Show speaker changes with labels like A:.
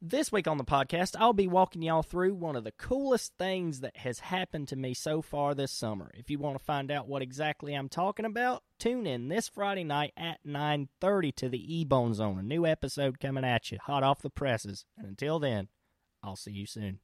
A: This week on the podcast, I'll be walking y'all through one of the coolest things that has happened to me so far this summer. If you want to find out what exactly I'm talking about, tune in this Friday night at 9:30 to the Ebone Zone. A new episode coming at you, hot off the presses. And until then, I'll see you soon.